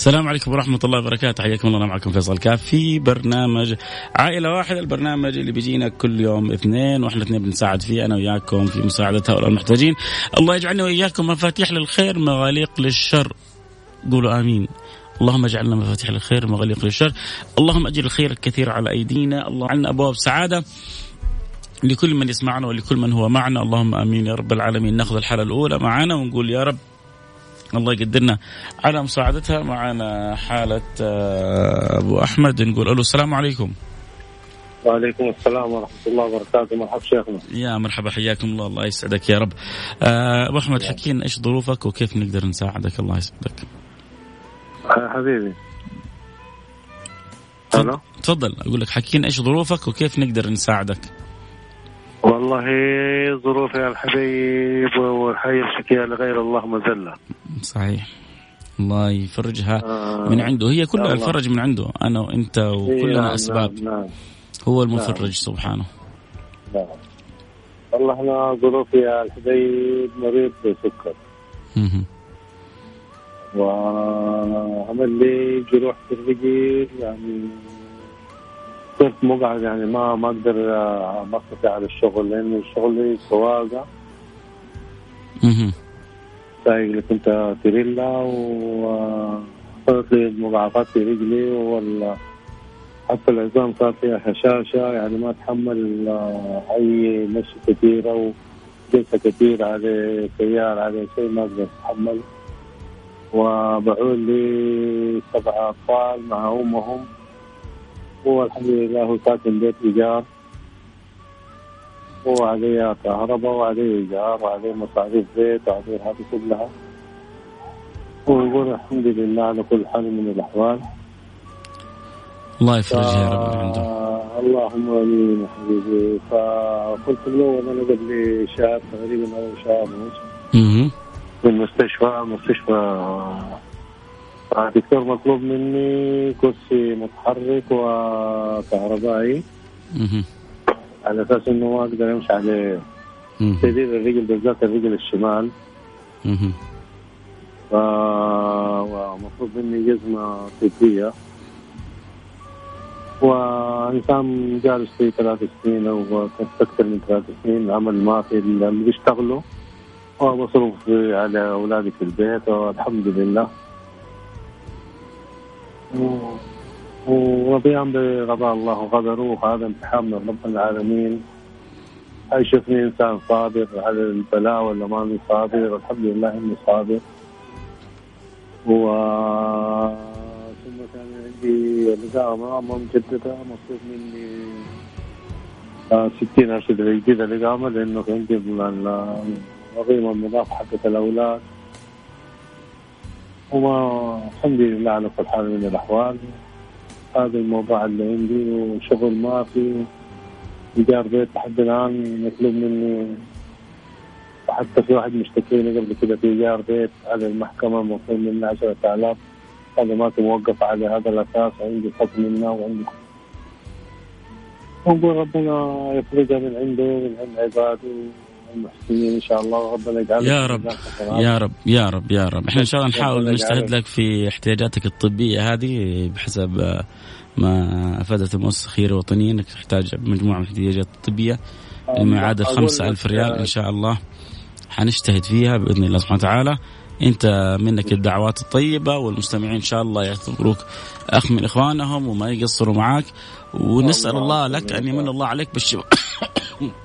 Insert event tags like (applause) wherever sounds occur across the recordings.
السلام عليكم ورحمة الله وبركاته. حياكم الله معكم فيصل كاف في برنامج عائلة واحدة البرنامج اللي بيجينا كل يوم اثنين وإحنا اثنين بنساعد فيه أنا وياكم في مساعدة هؤلاء المحتاجين. الله يجعلنا وإياكم مفاتيح للخير مغاليق للشر. قولوا آمين. اللهم اجعلنا مفاتيح للخير مغاليق للشر. اللهم أجل الخير الكثير على أيدينا. اللهم اجعلنا أبواب سعادة لكل من يسمعنا ولكل من هو معنا. اللهم آمين يا رب العالمين. نأخذ الحالة الأولى معنا ونقول يا رب الله يقدرنا. على مساعدتها معنا حالة آه، أبو أحمد نقول ألو السلام عليكم. وعليكم السلام ورحمة الله وبركاته. مرحبا شيخنا. يا مرحبا حياكم الله الله يسعدك يا رب. آه، أبو أحمد حكينا إيش ظروفك وكيف نقدر نساعدك الله يسعدك. حبيبي. ألو؟ تفضل أقول لك حكينا إيش ظروفك وكيف نقدر نساعدك. والله ظروفي يا الحبيب والحي الشكية لغير الله مذلة صحيح الله يفرجها آه. من عنده هي كلها. الفرج من عنده أنا وأنت إيه، وكلنا نعم، أسباب نعم نعم, هو المفرج سبحانه نعم. والله أنا ظروفي يا الحبيب مريض بسكر. وعمل لي جروح في الرجل يعني صرت مقعد يعني ما ما أقدر آه، ما أستطيع على الشغل لأن شغلي سواقه. سايق لي كنت تريلا وصارت لي مضاعفات في رجلي وال حتى العظام صار فيها هشاشة يعني ما أتحمل آه، أي مشي كثير أو جلسة كثير على سيارة على شيء ما أقدر أتحمل. وبعول لي سبع أطفال مع أمهم. هو الحمد لله هو ساكن بيت إيجار. هو عليه كهرباء وعليه إيجار وعليه مصاريف بيت وعليه هذه كلها. ويقول الحمد لله على كل حال من الأحوال. الله يفرجها يا رب عنده اللهم آمين يا حبيبي. فقلت له أنا قبل شهر تقريبا أو شهر ونص. في المستشفى مستشفى الدكتور مطلوب مني كرسي متحرك وكهربائي. على أساس إنه ما أقدر أمشي عليه. تدير الرجل بالذات الرجل الشمال. ف... ومطلوب مني جزمة طبية. وإنسان جالس في ثلاث سنين أو أكثر من ثلاث سنين. العمل ما في اللي بيشتغلوا وبصرف على أولادي في البيت. والحمد لله. وقيام بقضاء الله وقدره وهذا امتحان من رب العالمين. يشوفني إنسان صابر على البلاء ولا ماني صابر؟ الحمد لله اني صابر. و ثم كان عندي الإقامة مجددة مطلوب مني. آه، 60 أرشد جديدة الإقامة لأنه عندي القيمة المضافة حقت الأولاد. وما الحمد لله على كل حال من الأحوال. هذا الموضوع اللي عندي وشغل ما في. إيجار بيت لحد الآن مطلوب مني. وحتى في واحد مشتكي لي قبل كده في إيجار بيت على المحكمة مطلوب مني 10000 هذا ما موقف على هذا الأساس. عندي حكم منه وعندي ونقول ربنا يفرجها من عنده من عند عباده. المحسنين إن شاء الله. يا رب. يا رب. يا رب. يا رب. إحنا إن شاء الله نحاول نجتهد. لك في احتياجاتك الطبية هذه بحسب آه، ما أفادت المؤسسه الخيريه الوطنيه إنك تحتاج مجموعة من الاحتياجات الطبية. ما لك، ألف ريال آه، إن شاء الله حنجتهد فيها بإذن الله سبحانه وتعالى. أنت منك الدعوات الطيبة والمستمعين إن شاء الله يعتبروك أخ من إخوانهم وما يقصروا معك ونسأل الله لك أن يمن الله عليك بالشفاء.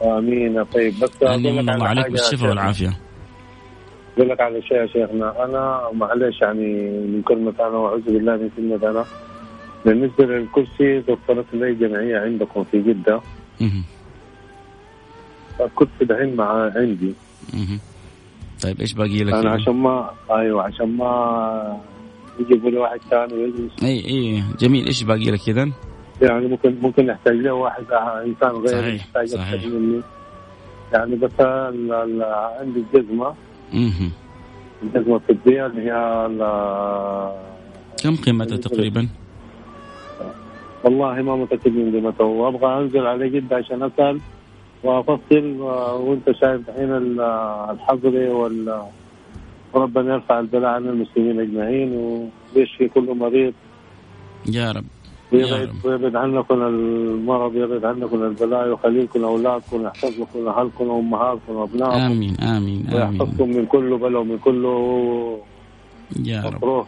آمين. يا طيب بس يمن الله عليك بالشفاء والعافية. أقول لك على شيء يا شيخنا. أنا معلش يعني من كلمه أنا واعوذ بالله من كلمه أنا. بالنسبة للكرسي دكتورة لي جمعيه عندكم في جدة. كنت دحين مع عندي. مهم. طيب إيش باقي لك؟ أنا عشان ما أيوه عشان ما يجيبوا لي واحد ثاني ويجلس. اي اي جميل. إيش باقي لك اذا؟ يعني ممكن ممكن نحتاج له واحد إنسان غير صحيح، يحتاج صحيح. مني يعني بس عندي الجزمة مهم. الجزمة الطبية اللي هي كم قيمتها تقريبا؟ والله ما متأكد من قيمته وأبغى أنزل على جده عشان أسأل وأفصل و- وأنت شايف الحين ال- الحظر وال ربنا يرفع البلاء عن المسلمين أجمعين ويشفي كل مريض يا رب ويبعد رب. ويبعد عنكم المرض ويبعد عنكم البلاء ويخلي لكم اولادكم ويحفظ لكم اهلكم وأمهاتكم وأبنائكم. آمين آمين آمين. ويحفظكم من كل بلاء ومن كل يا رب.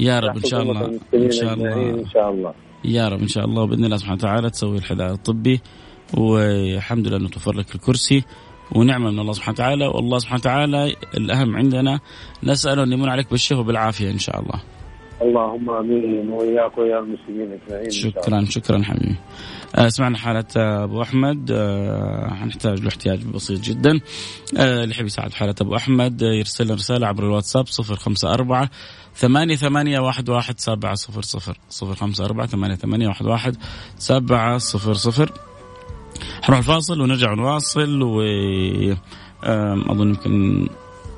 يا رب إن شاء الله إن شاء الله. إن شاء الله. يا رب إن شاء الله بإذن الله سبحانه وتعالى تسوي الحذاء الطبي والحمد لله أنه توفر لك الكرسي ونعمة من الله سبحانه وتعالى والله سبحانه وتعالى الأهم عندنا نساله أن يمن عليك بالشفاء وبالعافية إن شاء الله. اللهم آمين وإياك ويا المسلمين أجمعين. شكرا شكرا حبيبي. آه سمعنا حالة أبو أحمد آه حنحتاج له احتياج بسيط جدا آه اللي يحب يساعد حالة أبو أحمد يرسل رسالة عبر الواتساب صفر خمسة أربعة ثمانية ثمانية واحد واحد سبعة صفر صفر صفر خمسة أربعة ثمانية ثمانية واحد واحد سبعة صفر صفر حنروح الفاصل ونرجع نواصل و أظن يمكن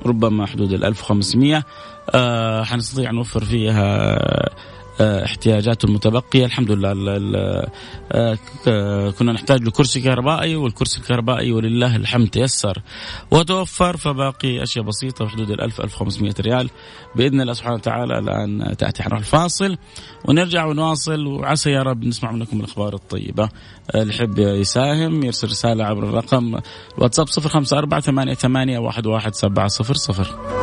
ربما حدود ال 1500 آه حنستطيع نوفر فيها احتياجاته المتبقية. الحمد لله. آه، ك- كنا نحتاج لكرسي كهربائي والكرسي الكهربائي ولله الحمد تيسر وتوفر. فباقي أشياء بسيطة بحدود ال 1000 1500 ريال بإذن الله سبحانه وتعالى. الآن تأتي حنروح الفاصل ونرجع ونواصل. وعسى يا رب نسمع منكم الأخبار الطيبة. آه، اللي يحب يساهم يرسل رسالة عبر الرقم الواتساب 054 88 11700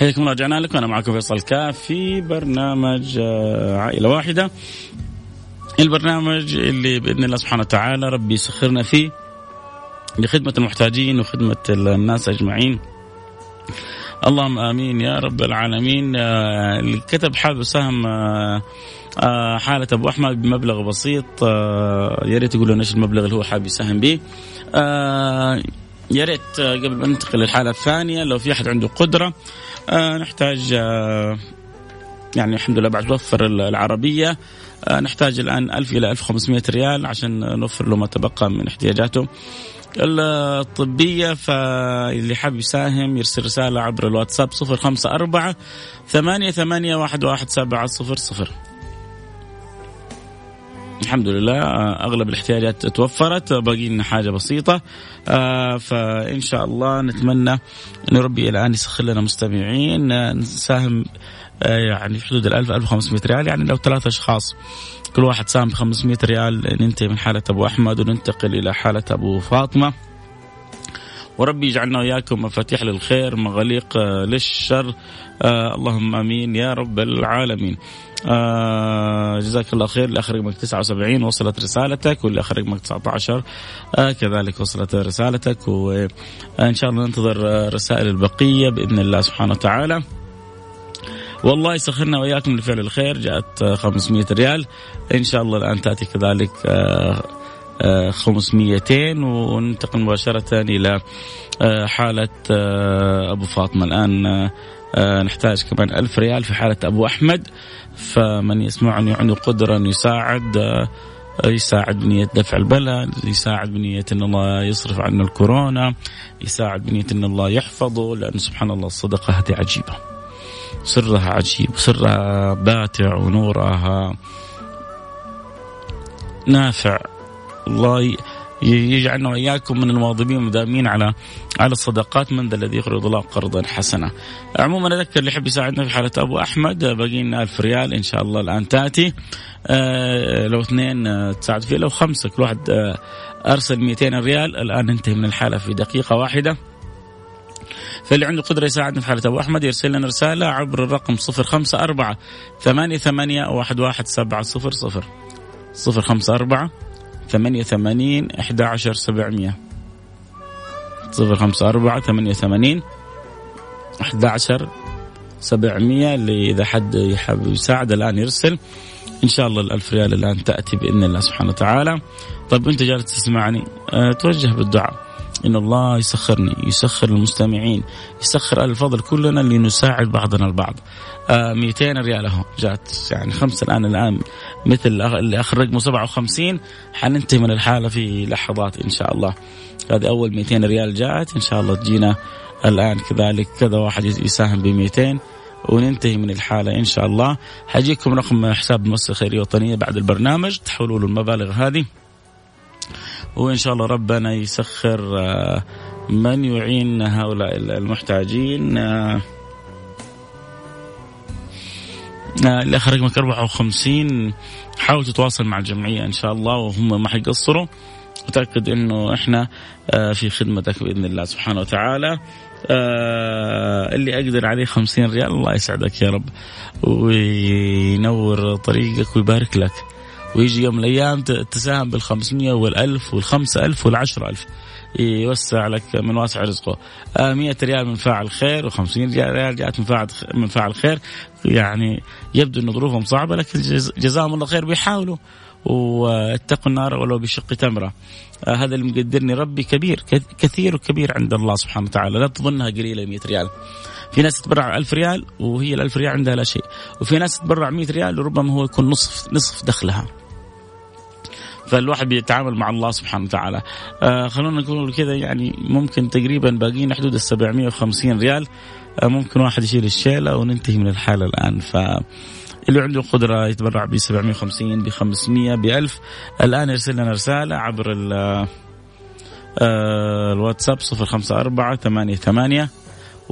حياكم الله رجعنا لكم. أنا معكم فيصل كاف في برنامج آه، عائلة واحدة. البرنامج اللي بإذن الله سبحانه وتعالى ربي يسخرنا فيه لخدمة المحتاجين وخدمة الناس أجمعين. اللهم آمين يا رب العالمين. آه، اللي كتب حابب سهم آه، حالة أبو أحمد بمبلغ بسيط. يا ريت يقول لنا إيش المبلغ اللي هو حابب يساهم به. يا ريت آه، قبل ما ننتقل للحالة الثانية لو في أحد عنده قدرة آه، نحتاج آه، يعني الحمد لله بعد توفر العربية آه، نحتاج الآن 1000 إلى 1500 ريال عشان نوفر له ما تبقى من احتياجاته. الطبية فاللي حاب يساهم يرسل رسالة عبر الواتساب 054 ثمانية ثمانية واحد واحد سبعة صفر صفر. الحمد لله. آه، أغلب الاحتياجات توفرت باقي لنا حاجة بسيطة. آه، فإن شاء الله نتمنى أن ربي الآن يسخر لنا مستمعين آه، نساهم يعني في حدود ال 1000 1500 ريال. يعني لو ثلاثة أشخاص كل واحد ساهم ب 500 ريال ننتهي من حالة أبو أحمد وننتقل إلى حالة أبو فاطمة. وربي يجعلنا وإياكم مفاتيح للخير مغاليق آه، للشر. آه اللهم آمين يا رب العالمين. آه جزاك الله خير لآخر رقمك 79 وصلت رسالتك واللي آخر رقمك 19 آه كذلك وصلت رسالتك وإن شاء الله ننتظر آه، رسائل البقية بإذن الله سبحانه وتعالى. والله يسخرنا وإياكم لفعل الخير جاءت آه، 500 ريال. إن شاء الله الآن تأتي كذلك آه، 500 وننتقل مباشرة إلى آه، حالة آه، أبو فاطمة. الآن آه، نحتاج كمان ألف ريال في حالة أبو أحمد. فمن يسمعني عنده قدرة أن يساعد يساعد بنية دفع البلد يساعد بنية أن الله يصرف عنا الكورونا يساعد بنية أن الله يحفظه لأن سبحان الله الصدقة هذه عجيبة. سرها عجيب سرها باتع ونورها نافع. الله يجعلنا وإياكم من المواظبين المداومين على على الصدقات من ذا الذي يقرض الله قرضا حسنا. عموما أذكر اللي يحب يساعدنا في حالة أبو أحمد باقي لنا 1000 ريال إن شاء الله الآن تأتي. آه لو اثنين آه تساعد فيه لو خمسة كل واحد آه أرسل 200 ريال الآن ننتهي من الحالة في دقيقة واحدة. فاللي عنده قدرة يساعدنا في حالة أبو أحمد يرسل لنا رسالة عبر الرقم صفر خمسة أربعة ثمانية ثمانية واحد واحد سبعة صفر صفر صفر خمسة أربعة ثمانية ثمانين إحدى عشر سبعمية. صفر خمسة أربعة ثمانية ثمانين إحدى عشر سبعمية اللي إذا حد يحب يساعد الآن يرسل. إن شاء الله الألف ريال الآن تأتي بإذن الله سبحانه وتعالى. طيب أنت جالس تسمعني؟ أه توجه بالدعاء. إن الله يسخرني يسخر المستمعين يسخر أهل الفضل كلنا لنساعد بعضنا البعض. آه 200 ريال أهو جات يعني خمسة الآن الآن مثل اللي آخر رقمه 57 حننتهي من الحالة في لحظات إن شاء الله. هذه أول 200 ريال جاءت إن شاء الله تجينا الآن كذلك كذا واحد يساهم ب 200 وننتهي من الحالة إن شاء الله. حجيكم رقم حساب المؤسسة الخيرية الوطنية بعد البرنامج. تحولوا له المبالغ هذه. وإن شاء الله ربنا يسخر آه، من يعين هؤلاء المحتاجين آه، آه، اللي آخر رقمك 54 حاول تتواصل مع الجمعية إن شاء الله وهم ما حيقصروا. وتاكد إنه إحنا في خدمتك بإذن الله سبحانه وتعالى. اللي أقدر عليه 50 ريال الله يسعدك يا رب وينور طريقك ويبارك لك. ويجي يوم من الأيام تساهم بال 500 وال 1000 وال 5000 وال 10000 يوسع لك من واسع رزقه. 100 ريال من فاعل خير و50 ريال جاءت من فاعل من فاعل خير. يعني يبدو إن ظروفهم صعبة لكن جزاهم الله خير بيحاولوا. واتقوا النار ولو بشق تمرة. آه هذا اللي مقدرني ربي كبير كثير وكبير عند الله سبحانه وتعالى. لا تظنها قليلة 100 ريال. في ناس تتبرع 1000 ريال وهي ال 1000 ريال عندها لا شيء. وفي ناس تتبرع 100 ريال وربما هو يكون نصف نصف دخلها. فالواحد بيتعامل مع الله سبحانه وتعالى. آه خلونا نقول كذا يعني ممكن تقريبا باقيين حدود ال 750 ريال آه ممكن واحد يشيل الشيلة وننتهي من الحالة الآن. ف اللي عنده قدرة يتبرع ب 750 ب 500 ب 1000 الآن يرسل لنا رسالة عبر ال آه الواتساب 054 88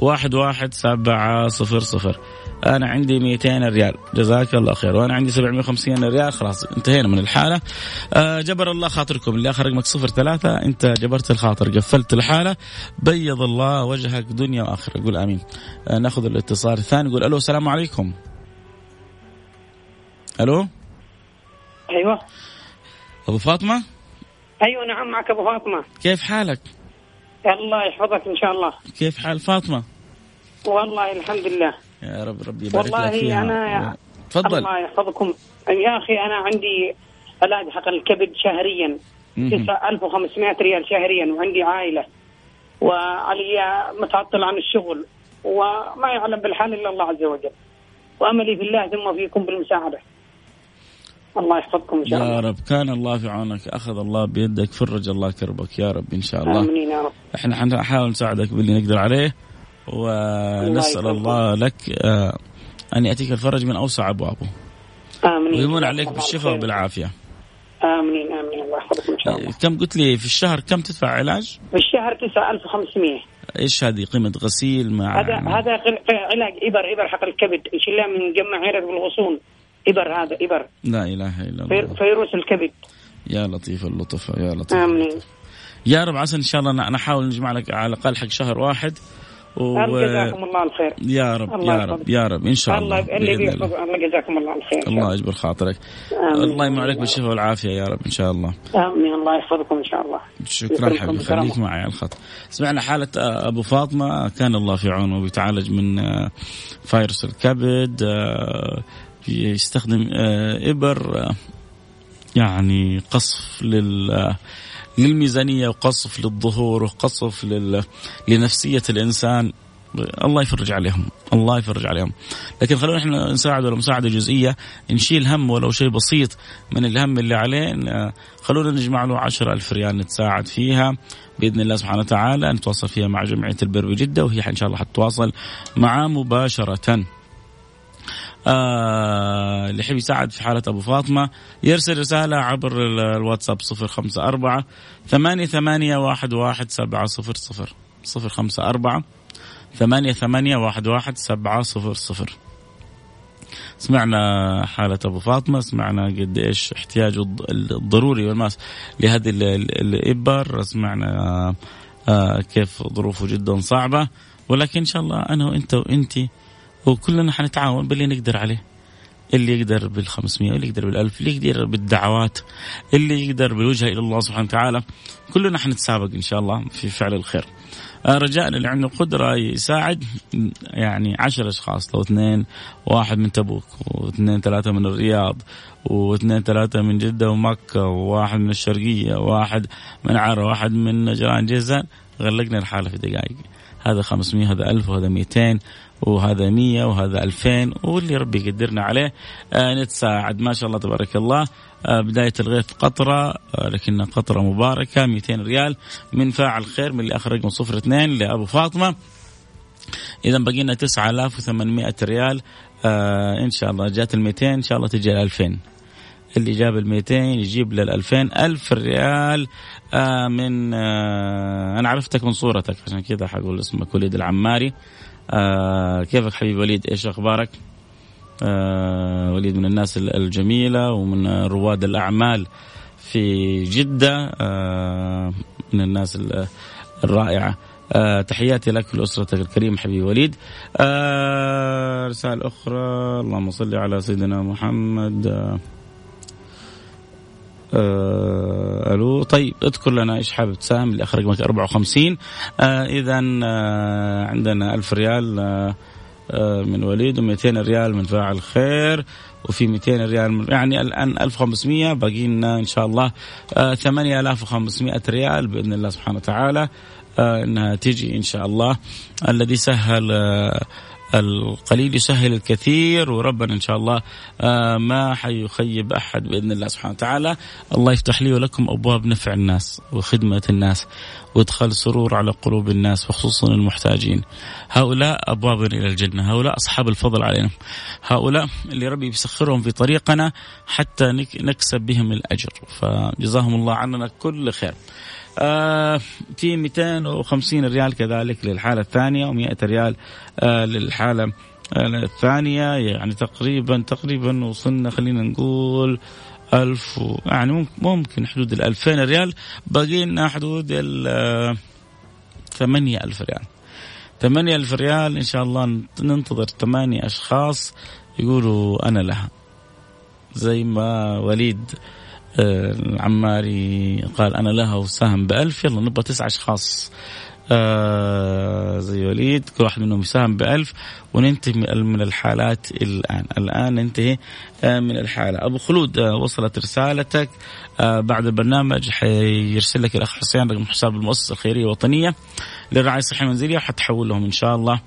واحد واحد سبعة صفر صفر. أنا عندي 200 ريال. جزاك الله خير. وأنا عندي 750 ريال. خلاص انتهينا من الحالة. آه جبر الله خاطركم. اللي آخر رقمك صفر ثلاثة. أنت جبرت الخاطر قفلت الحالة. بيض الله وجهك دنيا وآخرة. قول آمين. آه ناخذ الاتصال الثاني. قول ألو السلام عليكم. ألو؟ أيوة. أبو فاطمة؟ أيوة نعم معك أبو فاطمة. كيف حالك؟ الله يحفظك إن شاء الله. كيف حال فاطمة؟ والله الحمد لله. يا رب ربي يبارك والله لك فيها. أنا تفضل. الله يحفظكم. يا أخي أنا عندي علاج حق الكبد شهريا 9500 ريال شهريا وعندي عائلة وعلي متعطل عن الشغل وما يعلم بالحال إلا الله عز وجل. وأملي في الله ثم فيكم بالمساعدة. الله يحفظكم إن شاء الله. يا رب كان الله في عونك أخذ الله بيدك فرج الله كربك يا رب إن شاء الله. آمين يا رب. إحنا حنحاول نساعدك باللي نقدر عليه ونسأل الله, الله لك آه، أن يأتيك الفرج من أوسع أبوابه. آمين. ويمن عليك بالشفاء وبالعافية. آمين آمين. الله يحفظكم إن شاء الله. كم قلت لي في الشهر كم تدفع علاج؟ في الشهر 9500 إيش هذه؟ قيمة غسيل مع هذا هذا علاج إبر إبر حق الكبد يشيلها من جمع عيرك بالغصون إبر هذا إبر. لا إله إلا الله. فيروس الكبد. يا لطيف اللطف يا لطيف آمين. يا رب عسى إن شاء الله أنا أحاول نجمع لك على الأقل حق شهر واحد. و... جزاكم الله الخير. يا رب الله يا رب يا رب إن شاء الله الله اللي الله. جزاكم الله الخير. الله يجبر خاطرك. الله يمن عليك بالشفاء والعافية يا رب إن شاء الله. آمين. الله يحفظكم إن شاء الله. شكرا حبيبي خليك معي على الخط. سمعنا حالة أبو فاطمة. كان الله في عونه ويتعالج من فيروس الكبد يستخدم آه، إبر آه، يعني قصف لل آه، للميزانية وقصف للظهور وقصف لل... لنفسية الإنسان. الله يفرج عليهم الله يفرج عليهم. لكن خلونا إحنا نساعد ولو مساعدة جزئية نشيل هم ولو شيء بسيط من الهم اللي عليه خلونا نجمع له عشرة ألف ريال نتساعد فيها. بإذن الله سبحانه وتعالى نتواصل فيها مع جمعية البر بجدة وهي إن شاء الله حتتواصل معاه مباشرة. آه اللي يحب يساعد في حالة أبو فاطمة يرسل رسالة عبر الواتساب صفر خمسة أربعة ثمانية ثمانية واحد سبعة صفر صفر سمعنا حالة أبو فاطمة سمعنا قد إيش احتياجه الضروري والماس لهذه الإبر سمعنا آه كيف ظروفه جدا صعبة ولكن إن شاء الله أنا وأنت وأنت وكلنا حنتعاون باللي نقدر عليه. اللي يقدر بال 500 اللي يقدر بال 1000 اللي يقدر بالدعوات اللي يقدر بالوجهه إلى الله سبحانه وتعالى. كلنا حنتسابق إن شاء الله في فعل الخير. آه، رجاء اللي عنده قدرة يساعد يعني عشر أشخاص لو اثنين واحد من تبوك واثنين ثلاثة من الرياض واثنين ثلاثة من جدة ومكة وواحد من الشرقية وواحد من عرة واحد من نجران جيزان غلقنا الحالة في دقائق. هذا 500 هذا 1000 وهذا 200 وهذا 100 وهذا 2000 واللي ربي يقدرنا عليه. آه نتساعد. ما شاء الله تبارك الله. آه بداية الغيث قطرة آه لكنها قطرة مباركة 200 ريال. من فاعل خير من اللي آخر رقم 02 لأبو فاطمة. إذا بقينا 9800 ريال. آه إن شاء الله جات ال 200 إن شاء الله تجي ال 2000 اللي جاب ال 200 يجيب لل 2000 1000 ريال. آه من آه أنا عرفتك من صورتك عشان كذا حقول اسمك وليد العماري. آه كيفك حبيبي وليد؟ إيش أخبارك؟ وليد من الناس الجميلة ومن رواد الأعمال في جدة. من الناس الرائعة. آه تحياتي لك ولأسرتك الكريم حبيبي وليد. آه أخرى. اللهم صل على سيدنا محمد. آه آه ألو. طيب اذكر لنا إيش حابب تساهم اللي اخر رقمك 54 آه اذا آه عندنا 1000 ريال آه آه من وليد و200 ريال من فاعل خير وفي 200 ريال من يعني الآن 1500 باقي لنا إن شاء الله آه 8500 ريال بإذن الله سبحانه وتعالى. آه إنها تيجي إن شاء الله. الذي سهل آه القليل يسهل الكثير وربنا إن شاء الله آه، ما حيخيب أحد بإذن الله سبحانه وتعالى. الله يفتح لي ولكم أبواب نفع الناس وخدمة الناس وإدخال سرور على قلوب الناس وخصوصا المحتاجين. هؤلاء أبواب إلى الجنة هؤلاء أصحاب الفضل علينا هؤلاء اللي ربي بيسخرهم في طريقنا حتى نكسب بهم الأجر. فجزاهم الله عننا كل خير. آه في 250 ريال كذلك للحالة الثانية و100 ريال آه للحالة آه الثانية. يعني تقريبا تقريبا وصلنا خلينا نقول ألف و يعني ممكن حدود ال 2000 ريال. باقي لنا حدود ال 8000 ريال. 8000 ريال إن شاء الله ننتظر ثمانية أشخاص يقولوا أنا لها. زي ما وليد العماري قال أنا لها وساهم بألف يلا نبغى تسعة أشخاص. آه زي وليد كل واحد منهم يساهم بألف وننتهي من الحالات الآن. الآن ننتهي آه من الحالة. أبو خلود آه وصلت رسالتك. آه بعد البرنامج حيرسل لك الأخ حسين رقم حساب المؤسسة الخيرية الوطنية للرعاية الصحية المنزلية وحتحول لهم إن شاء الله.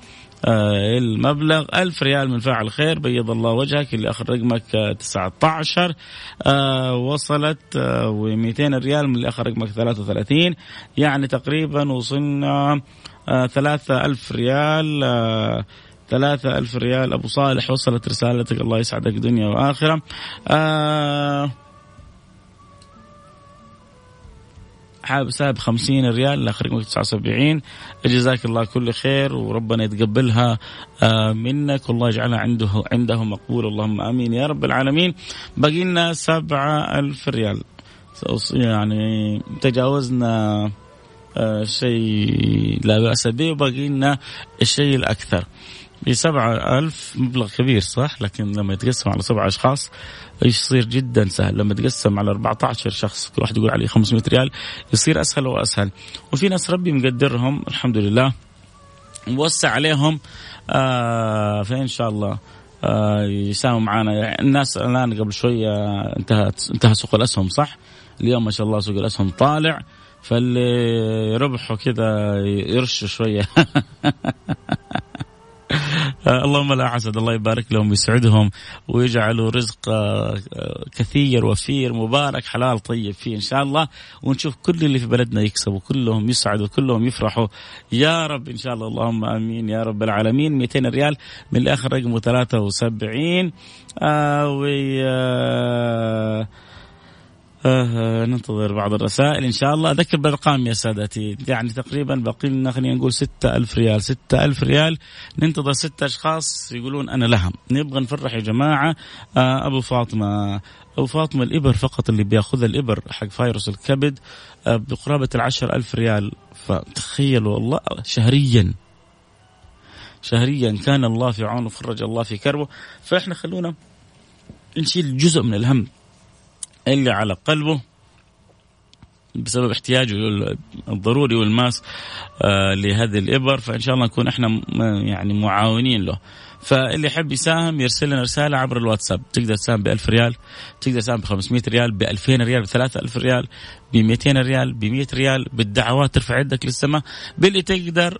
المبلغ ألف ريال من فاعل خير بيض الله وجهك اللي آخر رقمك آه 19 آه وصلت آه و200 ريال من اللي آخر رقمك 33 يعني تقريبا وصلنا آه 3000 ريال آه ثلاثة ألف ريال. أبو صالح وصلت رسالتك. الله يسعدك دنيا وآخرة. آه حابب ساب 50 ريال لآخر 79 جزاك الله كل خير وربنا يتقبلها. آه، منك والله يجعلها عنده عنده مقبول. اللهم آمين. يا رب العالمين. باقي لنا 7000 ريال. يعني تجاوزنا آه، شيء لا بأس به. وباقي لنا الشيء الأكثر. بسبعة ألف مبلغ كبير صح؟ لكن لما يتقسم على سبعة أشخاص يصير؟ جدا سهل. لما يتقسم على 14 شخص كل واحد يقول عليه 500 ريال يصير أسهل وأسهل. وفي ناس ربي مقدرهم الحمد لله موسع عليهم آه فإن شاء الله آه يساهموا معنا الناس الآن قبل شوية انتهت انتهى سوق الأسهم صح؟ اليوم ما شاء الله سوق الأسهم طالع فاللي ربحه كذا يرش شوية. آه (laughs) اللهم لا حسد الله يبارك لهم ويسعدهم ويجعلوا رزق آه كثير وفير مبارك حلال طيب فيه إن شاء الله. ونشوف كل اللي في بلدنا يكسبوا كلهم يسعدوا كلهم يفرحوا. يا رب إن شاء الله اللهم آمين يا رب العالمين. 200 ريال من الآخر رقمه 73 آه آه ننتظر بعض الرسائل. إن شاء الله أذكر بالأرقام يا سادتي. يعني تقريبا باقي لنا خلينا نقول ستة ألف ريال. ستة ألف ريال. ننتظر ستة أشخاص يقولون أنا لهم. نبغى نفرح يا جماعة. آه أبو فاطمة. أبو فاطمة الإبر فقط اللي بيأخذ الإبر حق فيروس الكبد آه بقرابة العشر ألف ريال. فتخيلوا والله شهريا. شهريا كان الله في عونه وفرج الله في كربه. فإحنا خلونا نشيل جزء من الهم. اللي على قلبه بسبب احتياجه الضروري والماس آه لهذه الإبر. فإن شاء الله نكون إحنا يعني معاونين له. فاللي يحب يساهم يرسل لنا رسالة عبر الواتساب. تقدر تساهم ب 1000 ريال تقدر تساهم ب 500 ريال ب 2000 ريال ب 3000 ريال ب 200 ريال ب 100 ريال. بالدعوات ترفع يدك للسماء. باللي تقدر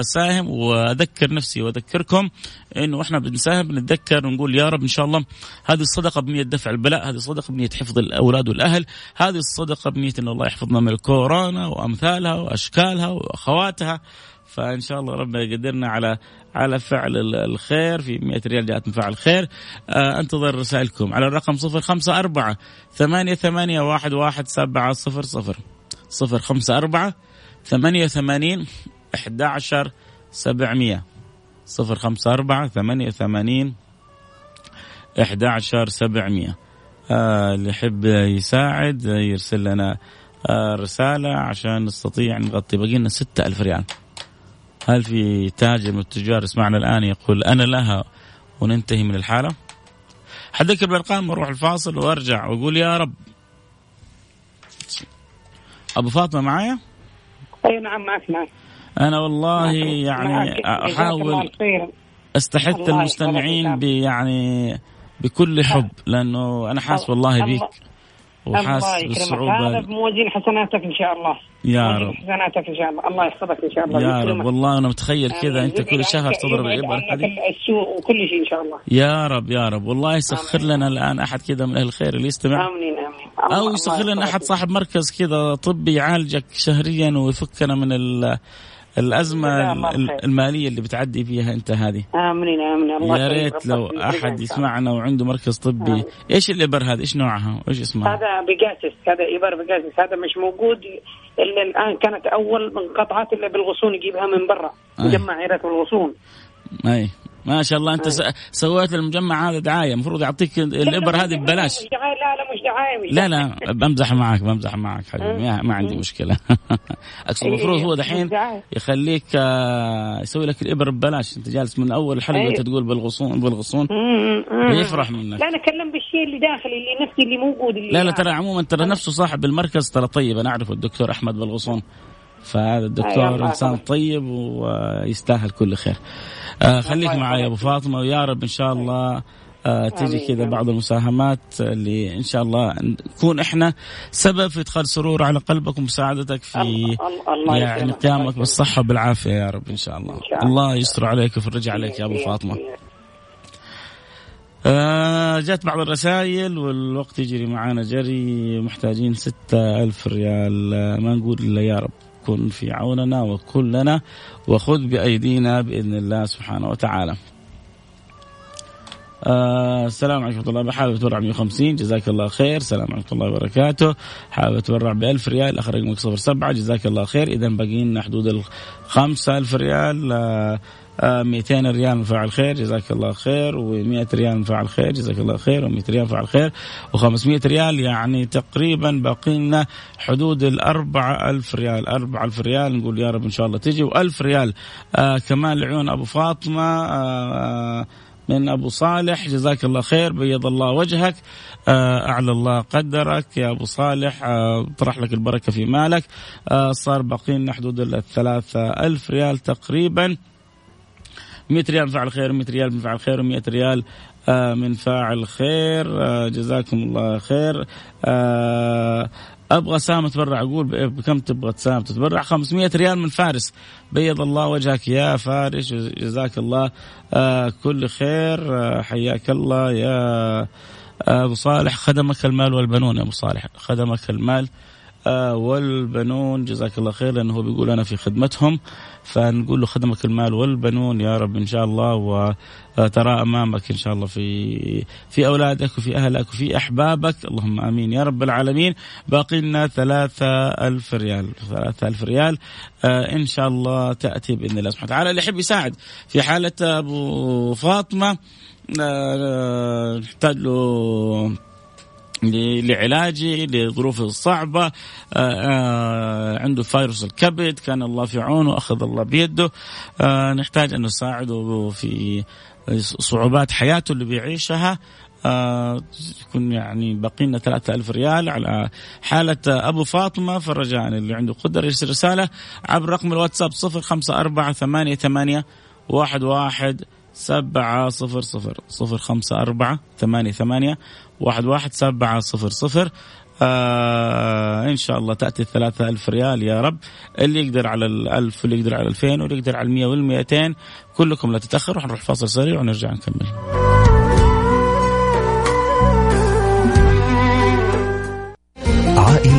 ساهم وأذكر نفسي وأذكركم إنه إحنا بنساهم بنتذكر ونقول يا رب إن شاء الله هذه الصدقة بنيه دفع البلاء، هذه الصدقة بنيه حفظ الأولاد والأهل، هذه الصدقة بنيه إن الله يحفظنا من الكورونا وأمثالها وأشكالها وأخواتها. فإن شاء الله ربنا يقدرنا على على فعل الخير في 100 ريال جاءت من فعل الخير. آه أنتظر رسائلكم على الرقم 054 88 11 700 054 88 11 700 054 88 11 700 آه اللي يحب يساعد يرسل لنا آه رسالة عشان نستطيع نغطي باقي لنا 6000 ريال. هل في تاجر من التجار يسمعنا الآن يقول أنا لها وننتهي من الحالة؟ حذكر بالأرقام وأروح الفاصل وأرجع وأقول يا رب. أبو فاطمة معايا؟ أي نعم معك معك. أنا والله يعني أحاول أستحث المستمعين يعني بكل حب لأنه أنا حاسس والله بيك وحاسس بالصعوبة. هذا بموازين حسناتك إن شاء الله. يا رب. حسناتك إن شاء الله. الله يحفظك إن شاء الله. يا رب. والله أنا متخيل كذا. أنت كل شهر تضرب الابر هذه السوء وكل شيء إن شاء الله. يا رب يا رب. والله يسخر لنا الآن أحد كذا من أهل الخير اللي يستمع. آمين آمين. أو يسخر لنا أحد صاحب مركز كذا طبي يعالجك شهريا ويفكنا من الأزمة المالية اللي بتعدي فيها أنت هذه. آمين آمين الله يا ريت لو أحد يسمعنا وعنده مركز طبي. آمين. إيش الابر هذا؟ إيش نوعها؟ وإيش اسمها؟ هذا Pegasys هذا ابر Pegasys. هذا مش موجود إلا الآن. كانت أول منقطعة اللي بالغصون يجيبها من برا مجمع عيرة الغصون أي. ما شاء الله أنت سويت المجمع هذا دعاية. المفروض يعطيك الإبر هذه ببلاش. لا لا بمزح معك بمزح معك حبيبي. ما عندي مشكلة. (laughs) أقصد المفروض هو دحين يخليك يسوي لك الإبر ببلاش. أنت جالس من أول الحلقة انت تقول بالغصون بالغصون. يفرح منك. لا أنا أتكلم بالشيء اللي داخلي اللي نفسي اللي موجود اللي لا لا ترى عموما ترى نفسه صاحب المركز ترى طيب. أنا أعرفه الدكتور أحمد بالغصون. فهذا الدكتور إنسان طيب ويستاهل كل خير. آه خليك معي يا أبو فاطمة ويا رب إن شاء الله آه تجي كذا بعض المساهمات اللي إن شاء الله نكون إحنا سبب في إدخال سرور على قلبك ومساعدتك في الله يعني قيامك بالصحة وبالعافية يا رب إن شاء الله. إن شاء الله. الله. يستر عليك ويفرج عليك يا أبو فاطمة. آه جات بعض الرسائل والوقت يجري معانا جري. محتاجين ستة ألف ريال. آه ما نقول إلا يا رب كن في عوننا وكلنا وخذ بأيدينا بإذن الله سبحانه وتعالى. آه السلام عليكم ورحمة الله حابب أتبرع ب 150 جزاك الله خير. السلام عليكم ورحمة الله وبركاته. حابب أتبرع ب 1000 ريال؟ أخر رقمك 07 جزاك الله خير. إذا باقي لنا حدود ال 5000 ريال آه 200 ريال من فاعل خير. جزاك الله خير. و100 ريال من فاعل خير. جزاك الله خير. و100 ريال من فاعل خير. و500 ريال يعني تقريبا باقي لنا حدود ال 4000 ريال. 4000 ريال. نقول يا رب إن شاء الله تجي. و1000 ريال آه كمان لعيون أبو فاطمة آه من أبو صالح. جزاك الله خير بيض الله وجهك. أعلى الله قدرك. يا أبو صالح طرح لك البركة في مالك. صار باقي لنا حدود الثلاثة ألف ريال تقريبا. 100 ريال من فاعل خير 100 ريال من فاعل خير و100 ريال آه، من فاعل خير. آه، جزاكم الله خير. آه، أبغى سهم أتبرع أقول بكم تبغى تساهم تتبرع؟ 500 ريال من فارس. بيض الله وجهك يا فارس جزاك الله. كل خير. حياك الله يا أبو صالح. خدمك المال والبنون يا أبو صالح. خدمك المال آه، والبنون جزاك الله خير لأنه هو بيقول أنا في خدمتهم. فنقول له خدمك المال والبنون يا رب إن شاء الله وترى أمامك إن شاء الله في في أولادك وفي أهلك وفي أحبابك. اللهم آمين. يا رب العالمين باقي لنا ثلاثة ألف ريال. ثلاثة ألف ريال آه إن شاء الله تأتي بإذن الله سبحانه وتعالى. اللي يحب يساعد في حالة أبو فاطمة آه نحتاج له لعلاجه لظروفه الصعبة آه، آه، عنده فيروس الكبد كان الله في عونه أخذ الله بيده. آه، نحتاج أن نساعده في صعوبات حياته اللي بيعيشها. يكون يعني باقي لنا 3000 ريال على حالة أبو فاطمة فرجاء اللي عنده قدرة يرسل رسالة عبر رقم الواتساب 054 88 واحد واحد سبعة صفر صفر صفر خمسة أربعة ثمانية ثمانية واحد واحد سبعة صفر صفر. آه إن شاء الله تأتي الثلاثة ألف ريال يا رب. اللي يقدر على الألف واللي يقدر على الألفين واللي يقدر على المية والمئتين كلكم لا تتأخروا حنروح فاصل سريع ونرجع نكمل.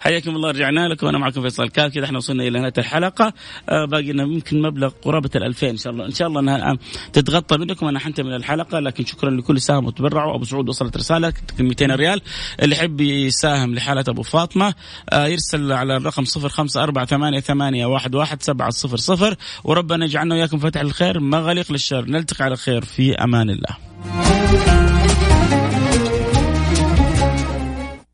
حياكم الله رجعنا لكم. وأنا معكم فيصل كاف. كذا إحنا وصلنا إلى نهاية الحلقة. آه باقي لنا يمكن مبلغ قرابة ال 2000 إن شاء الله. إن شاء الله إنها تتغطى منكم. أنا حنتهي من الحلقة لكن شكرا لكل ساهم وتبرعوا. أبو سعود وصلت رسالة 200 ريال. اللي يحب يساهم لحالة أبو فاطمة آه يرسل على الرقم 0548811700 وربنا يجعلنا وإياكم فتح الخير مغلق للشر. نلتقي على خير في أمان الله.